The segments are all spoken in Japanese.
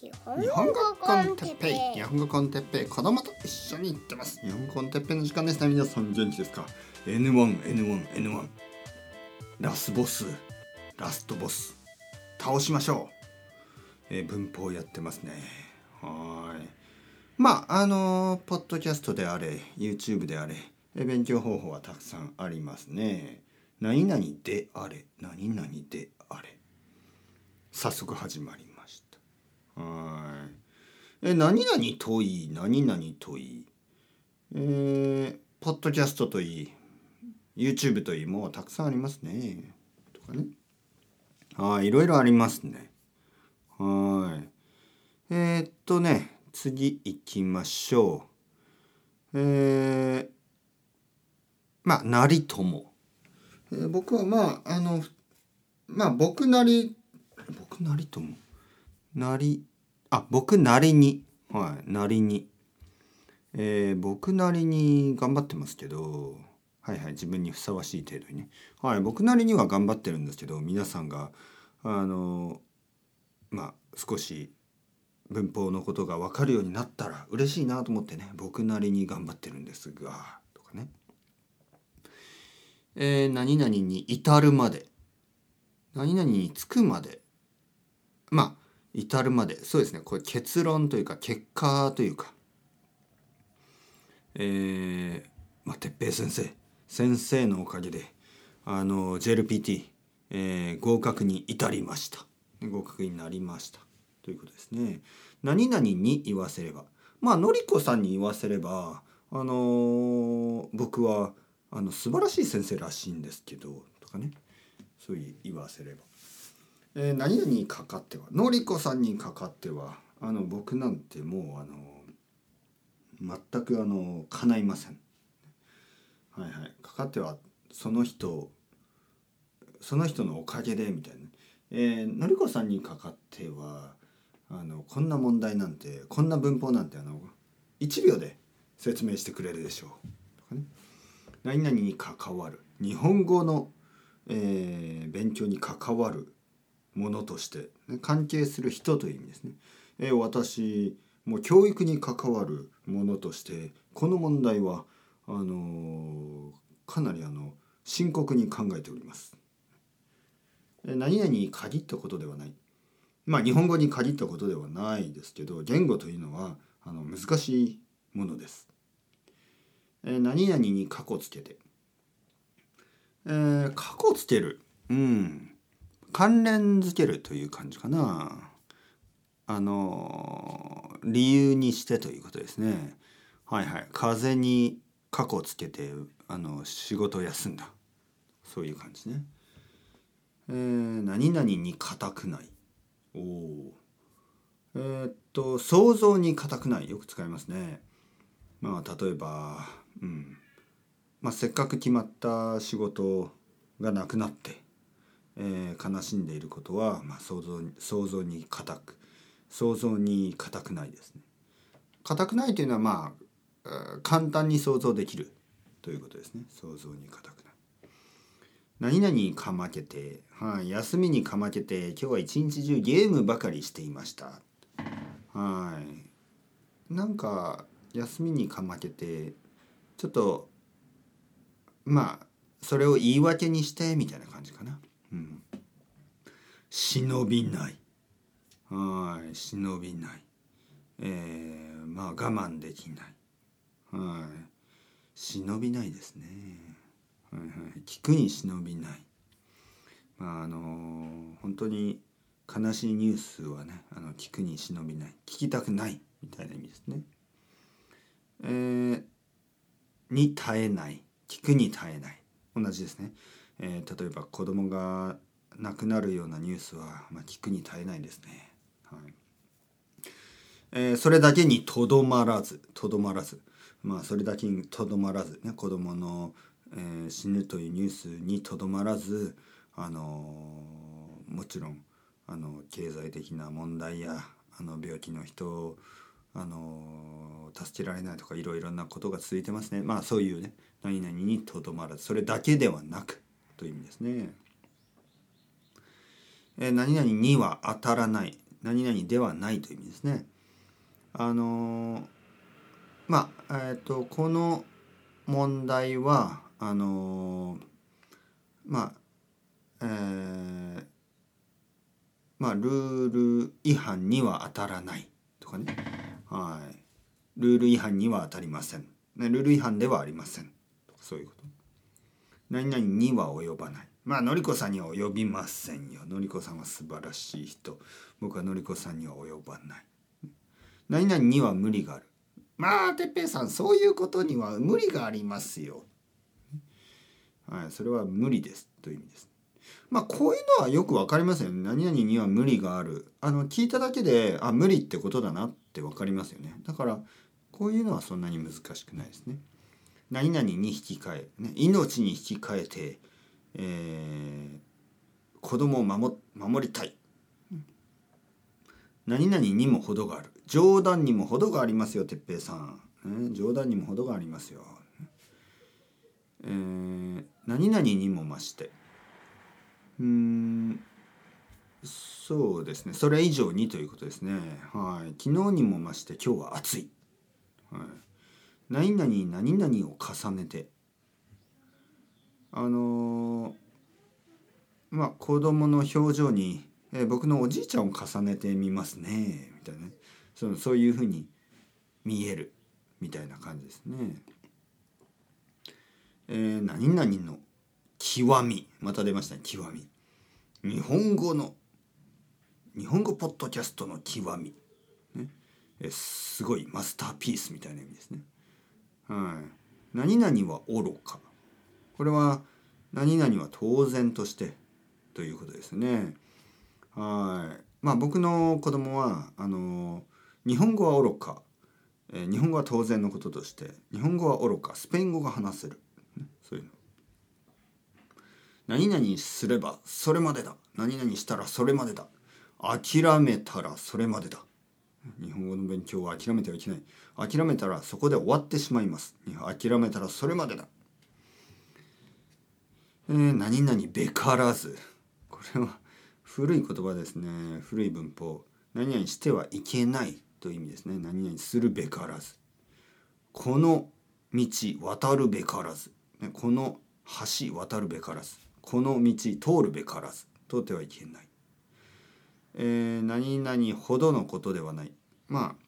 日本語コンテッペイ。日本語コンテッペイ。子供と一緒に行ってます。日本語コンテッペイの時間ですね皆さん元気ですか N1 N1 N1 ラスボスラストボス。倒しましょう、えー文法やってますね。はい。まああのーポッドキャストであれ YouTube であれえ勉強方法はたくさんありますね。何々であれ何々であれ。早速始まりえ何々といい何々とい。いえー、ポッドキャストといい YouTube といいもうたくさんありますね。とかね。はいいろいろありますね。はい。えー、っとね次行きましょう。えー、まあ成友、えー僕はまああのまあ僕なり僕なりとも。なりあ僕なりに。はい。なりに。えー僕なりに頑張ってますけどはいはい自分にふさわしい程度にね。はい僕なりには頑張ってるんですけど皆さんがあのまあ少し文法のことが分かるようになったら嬉しいなと思ってね僕なりに頑張ってるんですがとかね。えー何々に至るまで何々につくまでまあ至るまでそうですね。これ結論というか結果というか。えー、まあ哲平先生。先生のおかげであの JLPT、えー合格に至りました。合格になりました。ということですね。何々に言わせれば。まあのりこさんに言わせればあのー僕はあの素晴らしい先生らしいんですけどとかね。そういう言わせれば。えー何々にかかってはのりこさんにかかってはあの僕なんてもうあの全くあの叶いません。はいはい、かかってはその人その人のおかげでみたいな。えーのりこさんにかかってはあのこんな問題なんてこんな文法なんてあの1秒で説明してくれるでしょう。かね、何々に関わる日本語の、えー勉強に関わるものとして、ね、関係する人という意味ですね。え私もう教育に関わるものとしてこの問題はあのかなりあの深刻に考えております。何々に限ったことではない。まあ日本語に限ったことではないですけど言語というのはあの難しいものです。え何々に過去つけて。えー過去つける。うん。関連づけるという感じかな。あの理由にしてということですね。はいはい。風に過去つけてあの仕事を休んだ。そういう感じね。えー、何々に固くない。おお。えーっと想像に固くないよく使いますね。まあ例えば、うん。まあせっかく決まった仕事がなくなって。えー悲しんでいることは、まあ、想像に想像に固く想像に固くないですね。固くないというのはまあ簡単に想像できるということですね。想像に固くない。何々かまけて、はい、休みにかまけて今日は一日中ゲームばかりしていました。はい。なんか休みにかまけてちょっとまあそれを言い訳にしてみたいな感じかな。うん、忍びない。はい忍びない。えー、まあ我慢できない。はい。忍びないですね。はいはい。聞くに忍びない。まああの本当に悲しいニュースはねあの聞くに忍びない。聞きたくない。みたいな意味ですね。えー、に耐えない。聞くに耐えない。同じですね。えー例えば子供が亡くなるようなニュースは、まあ、聞くに耐えないですね。はいえーそれだけにとどまらずとどまらずまあそれだけにとどまらず、ね、子供の、えー死ぬというニュースにとどまらず、あのーもちろんあの経済的な問題やあの病気の人をあの助けられないとかいろいろなことが続いてますねまあそういうね何々にとどまらずそれだけではなくという意味ですね。えー何々には当たらない。何々ではないという意味ですね。あのまあえっ、ー、とこの問題はあのまあえー、まあルール違反には当たらないとかね。はい。ルール違反には当たりません、ね、ルール違反ではありません。そういうこと。何々には及ばないまあのりこさんには及びませんよのりこさんは素晴らしい人僕はのりこさんには及ばない何々には無理があるまあてっぺいさんそういうことには無理がありますよはい、それは無理ですという意味です。まあこういうのはよくわかりますよね。何々には無理がある。あの聞いただけであ無理ってことだなってわかりますよね。だからこういうのはそんなに難しくないですね。何々に引き換え、ね、命に引き換えて、えー、子供を守守りたい。何々にも程がある。冗談にも程がありますよ、哲平さん。ね、冗談にも程がありますよ。えー、何々にも増してうんそうですねそれ以上にということですねはい昨日にも増して今日は暑い、はい、何々何々を重ねて。あのー、まあ子供の表情に、えー、僕のおじいちゃんを重ねてみますねみたいなそのそういうふうに見えるみたいな感じですね。えー、何々の極み。また出ましたね極み。日本語の日本語ポッドキャストの極み、ね、えすごいマスターピースみたいな意味ですね。はい。何々は愚か。これは何々は当然としてということですね。はい。まあ僕の子供はあの日本語は愚か、えー、日本語は当然のこととして日本語は愚か。スペイン語が話せる。そういうの。何々すればそれまでだ。何々したらそれまでだ。諦めたらそれまでだ。日本語の勉強は諦めてはいけない。諦めたらそこで終わってしまいます。諦めたらそれまでだ。えー、何々べからず。これは古い言葉ですね。古い文法。何々してはいけないという意味ですね。何々するべからず。この道渡るべからず。この橋渡るべからず。この道通るべからず。通ってはいけない、えー、何々ほどのことではない。まあ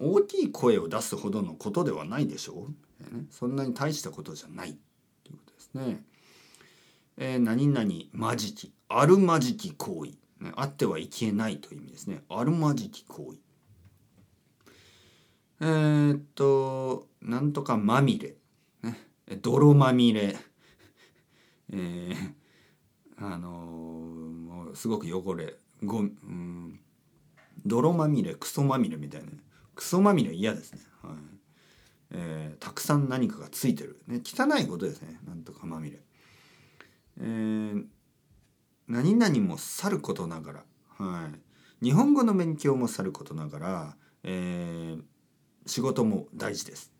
大きい声を出すほどのことではないでしょう、ね、そんなに大したことじゃない。ということですね。えー、何々まじきあるまじき行為、ね、あってはいけないという意味ですね。あるまじき行為。えー、っとなんとかまみれ。泥まみれ、えー、あのもうすごく汚れご、うん、泥まみれクソまみれみたいなクソまみれ嫌ですね、はい。えー、たくさん何かがついてる、ね、汚いことですね。なんとかまみれ、えー、何々もさることながら、はい、日本語の勉強もさることながら、えー、仕事も大事です。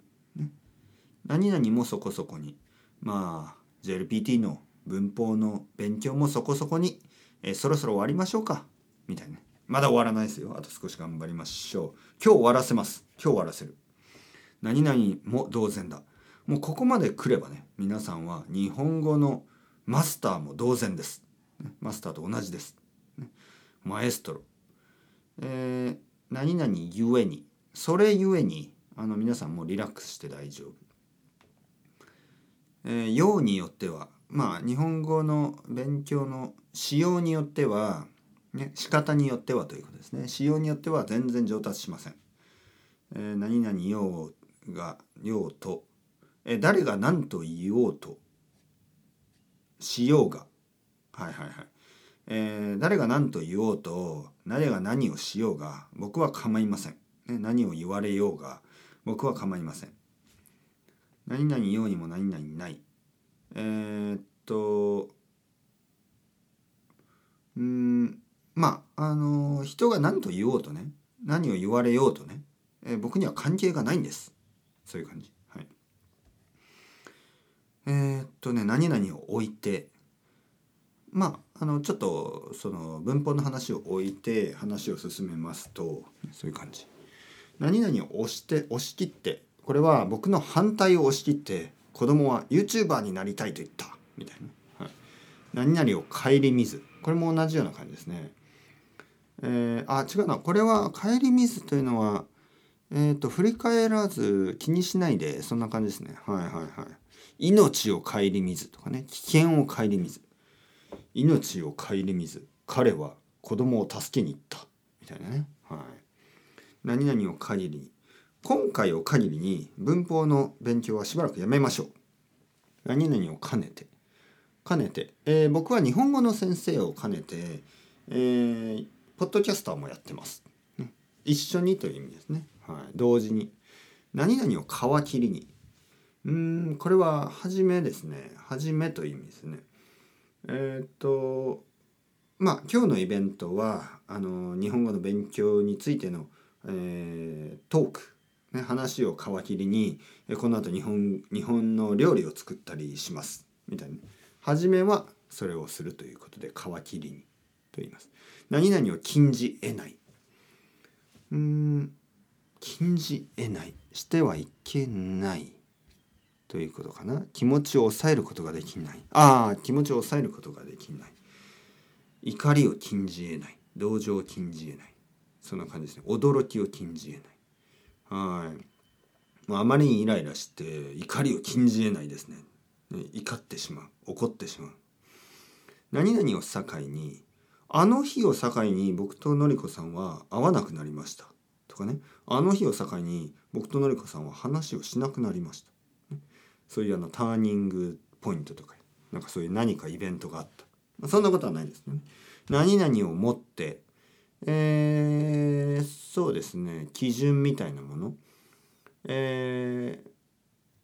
何々もそこそこに。まあ JLPT の文法の勉強もそこそこに、えー、そろそろ終わりましょうか。みたいな。ねまだ終わらないですよ。あと少し頑張りましょう。今日終わらせます。今日終わらせる。何々も同然だ。もうここまで来ればね皆さんは日本語のマスターも同然です。マスターと同じです。マエストロ。えー、何々ゆえに。それゆえにあの皆さんもリラックスして大丈夫。えー、用によってはまあ日本語の勉強の仕様によっては、ね、仕方によってはということですね。仕様によっては全然上達しません。えー、何々用が用と、えー、誰が何と言おうと。しようが。はいはいはい、えー、誰が何と言おうと。誰が何をしようが。僕は構いません、ね、何を言われようが。僕は構いません。何々ようにも何々ない。えー、っと、うん、まあ、あの、人が何と言おうとね、何を言われようとね、えー、僕には関係がないんです。そういう感じ。はい。えー、っとね、何々を置いて、まああのちょっとその文法の話を置いて話を進めますとそういう感じ。何々を押して押し切ってこれは僕の反対を押し切って子供は YouTuber になりたいと言ったみたいな、はい、何々を顧みずこれも同じような感じですね。えー、あ違うな。これは顧みずというのはえっ、ー、と振り返らず気にしないでそんな感じですね。はいはいはい。命を顧みずとかね。危険を顧みず。命を顧みず。彼は子供を助けに行った。みたいなね。はい、何々を限りに。今回を限りに文法の勉強はしばらくやめましょう。何々を兼ねて。兼ねて、えー、僕は日本語の先生を兼ねて、えー、ポッドキャスターもやってます。一緒にという意味ですね。はい、同時に。何々を皮切りに。うんこれは初めですね。初めという意味ですね。えー、っとまあ今日のイベントはあの日本語の勉強についての、えー、トーク、話を皮切りにこの後日本日本の料理を作ったりしますみたいな。初めはそれをするということで皮切りにと言います。何々を禁じ得ない。うん禁じ得ない。してはいけない。ということかな。気持ちを抑えることができない。ああ気持ちを抑えることができない。怒りを禁じ得ない。同情を禁じ得ない。そんな感じですね。驚きを禁じ得ない。はい。あまりにイライラして怒りを禁じ得ないですね怒ってしまう。怒ってしまう。何々を境にあの日を境に僕とのりこさんは会わなくなりました。とかね。あの日を境に僕とのりこさんは話をしなくなりました。そういうあのターニングポイントとかなんかそういう何かイベントがあった。そんなことはないですね。何々を持ってえー、そうですね。基準みたいなもの。えー、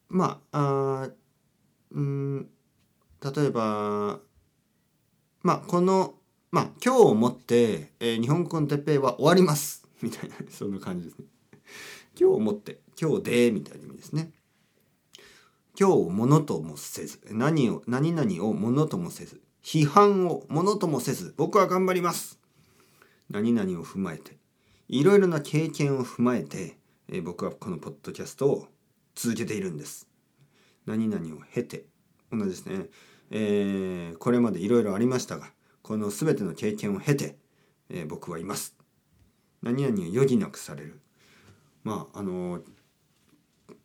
まああうん例えばまあこのまあ今日をもって、えー、日本語のてっぺいは終わります。みたいなそんな感じですね。今日をもって今日でみたいな意味ですね。今日をものともせず何を何々をものともせず批判をものともせず僕は頑張ります。何々を踏まえていろいろな経験を踏まえて、えー、僕はこのポッドキャストを続けているんです。何々を経て同じですね、えー、これまでいろいろありましたがこの全ての経験を経て、えー、僕はいます。何々を余儀なくされる。まああの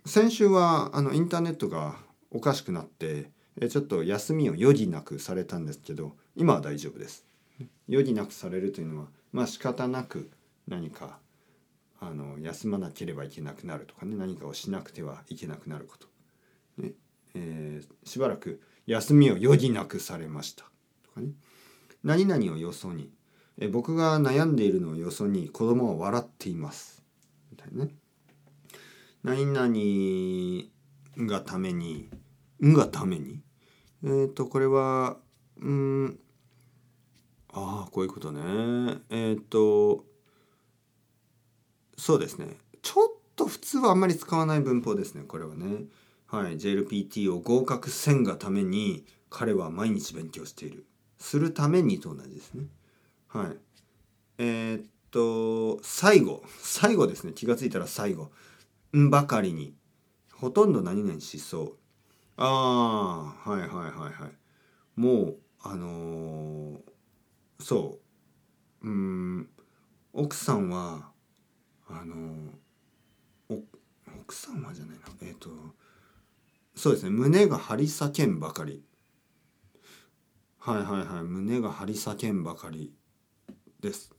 先週はあのインターネットがおかしくなってえちょっと休みを余儀なくされたんですけど今は大丈夫です。余儀なくされるというのはまあ仕方なく何かあの休まなければいけなくなるとかね何かをしなくてはいけなくなること、ねえー、しばらく休みを余儀なくされましたとかね。何々をよそに、え僕が悩んでいるのをよそに子供は笑っています。みたいなね。何々がために「ん」がために？えっ、ー、とこれはうんああこういうことね。えっ、ー、とそうですね。ちょっと普通はあんまり使わない文法ですねこれはね。はい JLPT を合格せんがために彼は毎日勉強している。するためにと同じですね。はい。えー、っと最後。最後ですね。気が付いたら最後。んばかりに。ほとんど何々しそう。ああはいはいはいはい。もうあのー、そう。うん。奥さんはあのー、奥さんはじゃないな。えっ、とそうですね。胸が張り裂けんばかり。はいはいはい。胸が張り裂けんばかりです。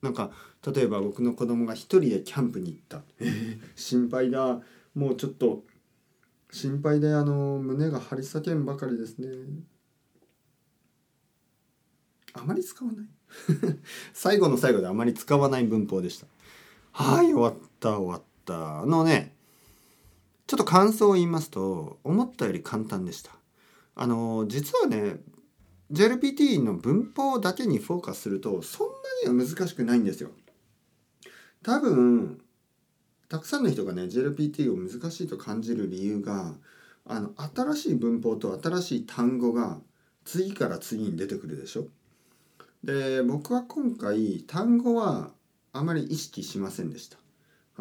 なんか例えば僕の子供が一人でキャンプに行った「えー、心配だ。もうちょっと心配であの胸が張り裂けんばかりですね」あまり使わない。最後の最後であまり使わない文法でした。はい終わった終わった。あのねちょっと感想を言いますと思ったより簡単でした。あの実はね JLPT の文法だけにフォーカスするとそんなには難しくないんですよ。多分たくさんの人がね JLPT を難しいと感じる理由があの新しい文法と新しい単語が次から次に出てくるでしょ。で僕は今回単語はあまり意識しませんでした、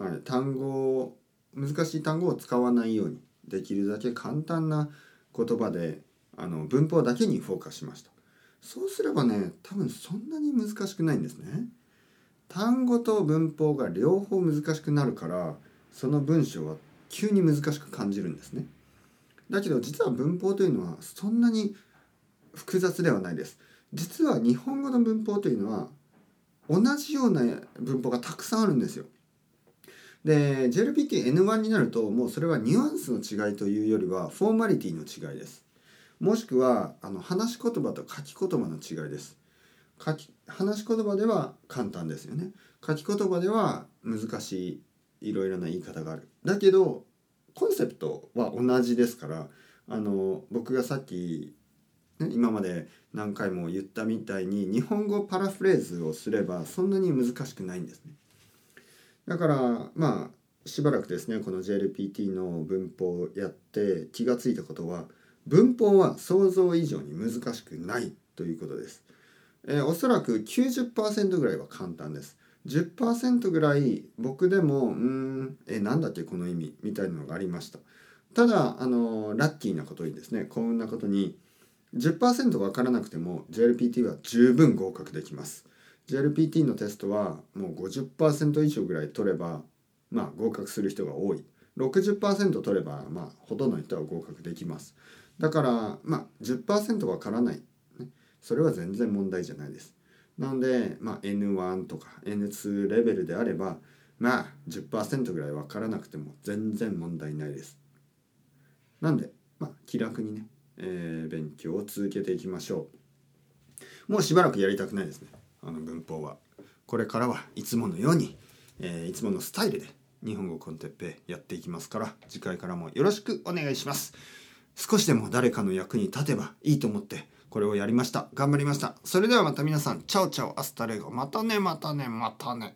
はい、単語難しい単語を使わないようにできるだけ簡単な言葉であの文法だけにフォーカスしました。そうすればね多分そんなに難しくないんですね。単語と文法が両方難しくなるからその文章は急に難しく感じるんですね。だけど実は文法というのはそんなに複雑ではないです。実は日本語の文法というのは同じような文法がたくさんあるんですよ。で JLPT-N1 になるともうそれはニュアンスの違いというよりはフォーマリティの違いです。もしくはあの話し言葉と書き言葉の違いです。書き話し言葉では簡単ですよね。書き言葉では難しいいろいろな言い方がある。だけどコンセプトは同じですからあの僕がさっき、ね、今まで何回も言ったみたいに日本語パラフレーズをすればそんなに難しくないんですね。だからまあしばらくですねこの JLPT の文法をやって気がついたことは文法は想像以上に難しくないということです。えー、おそらく90%ぐらいは簡単です。10%ぐらい僕でもうんえなんだっけこの意味みたいなのがありました。ただあのラッキーなことにですね幸運なことに10%分からなくても JLPT は十分合格できます。JLPT のテストはもう50%以上ぐらい取ればまあ合格する人が多い。60%取ればまあほとんどの人は合格できます。だからまあ10%わからない、ね、それは全然問題じゃないです。なので、まあ、N1 とか N2 レベルであればまあ10%ぐらいわからなくても全然問題ないです。なんで、まあ、気楽にね、えー、勉強を続けていきましょう。もうしばらくやりたくないですねあの文法は。これからはいつものように、えー、いつものスタイルで日本語 con Teppei やっていきますから次回からもよろしくお願いします。少しでも誰かの役に立てばいいと思ってこれをやりました。頑張りました。それではまた皆さん。 Chao chao。Hasta luego。またねまたねまたね。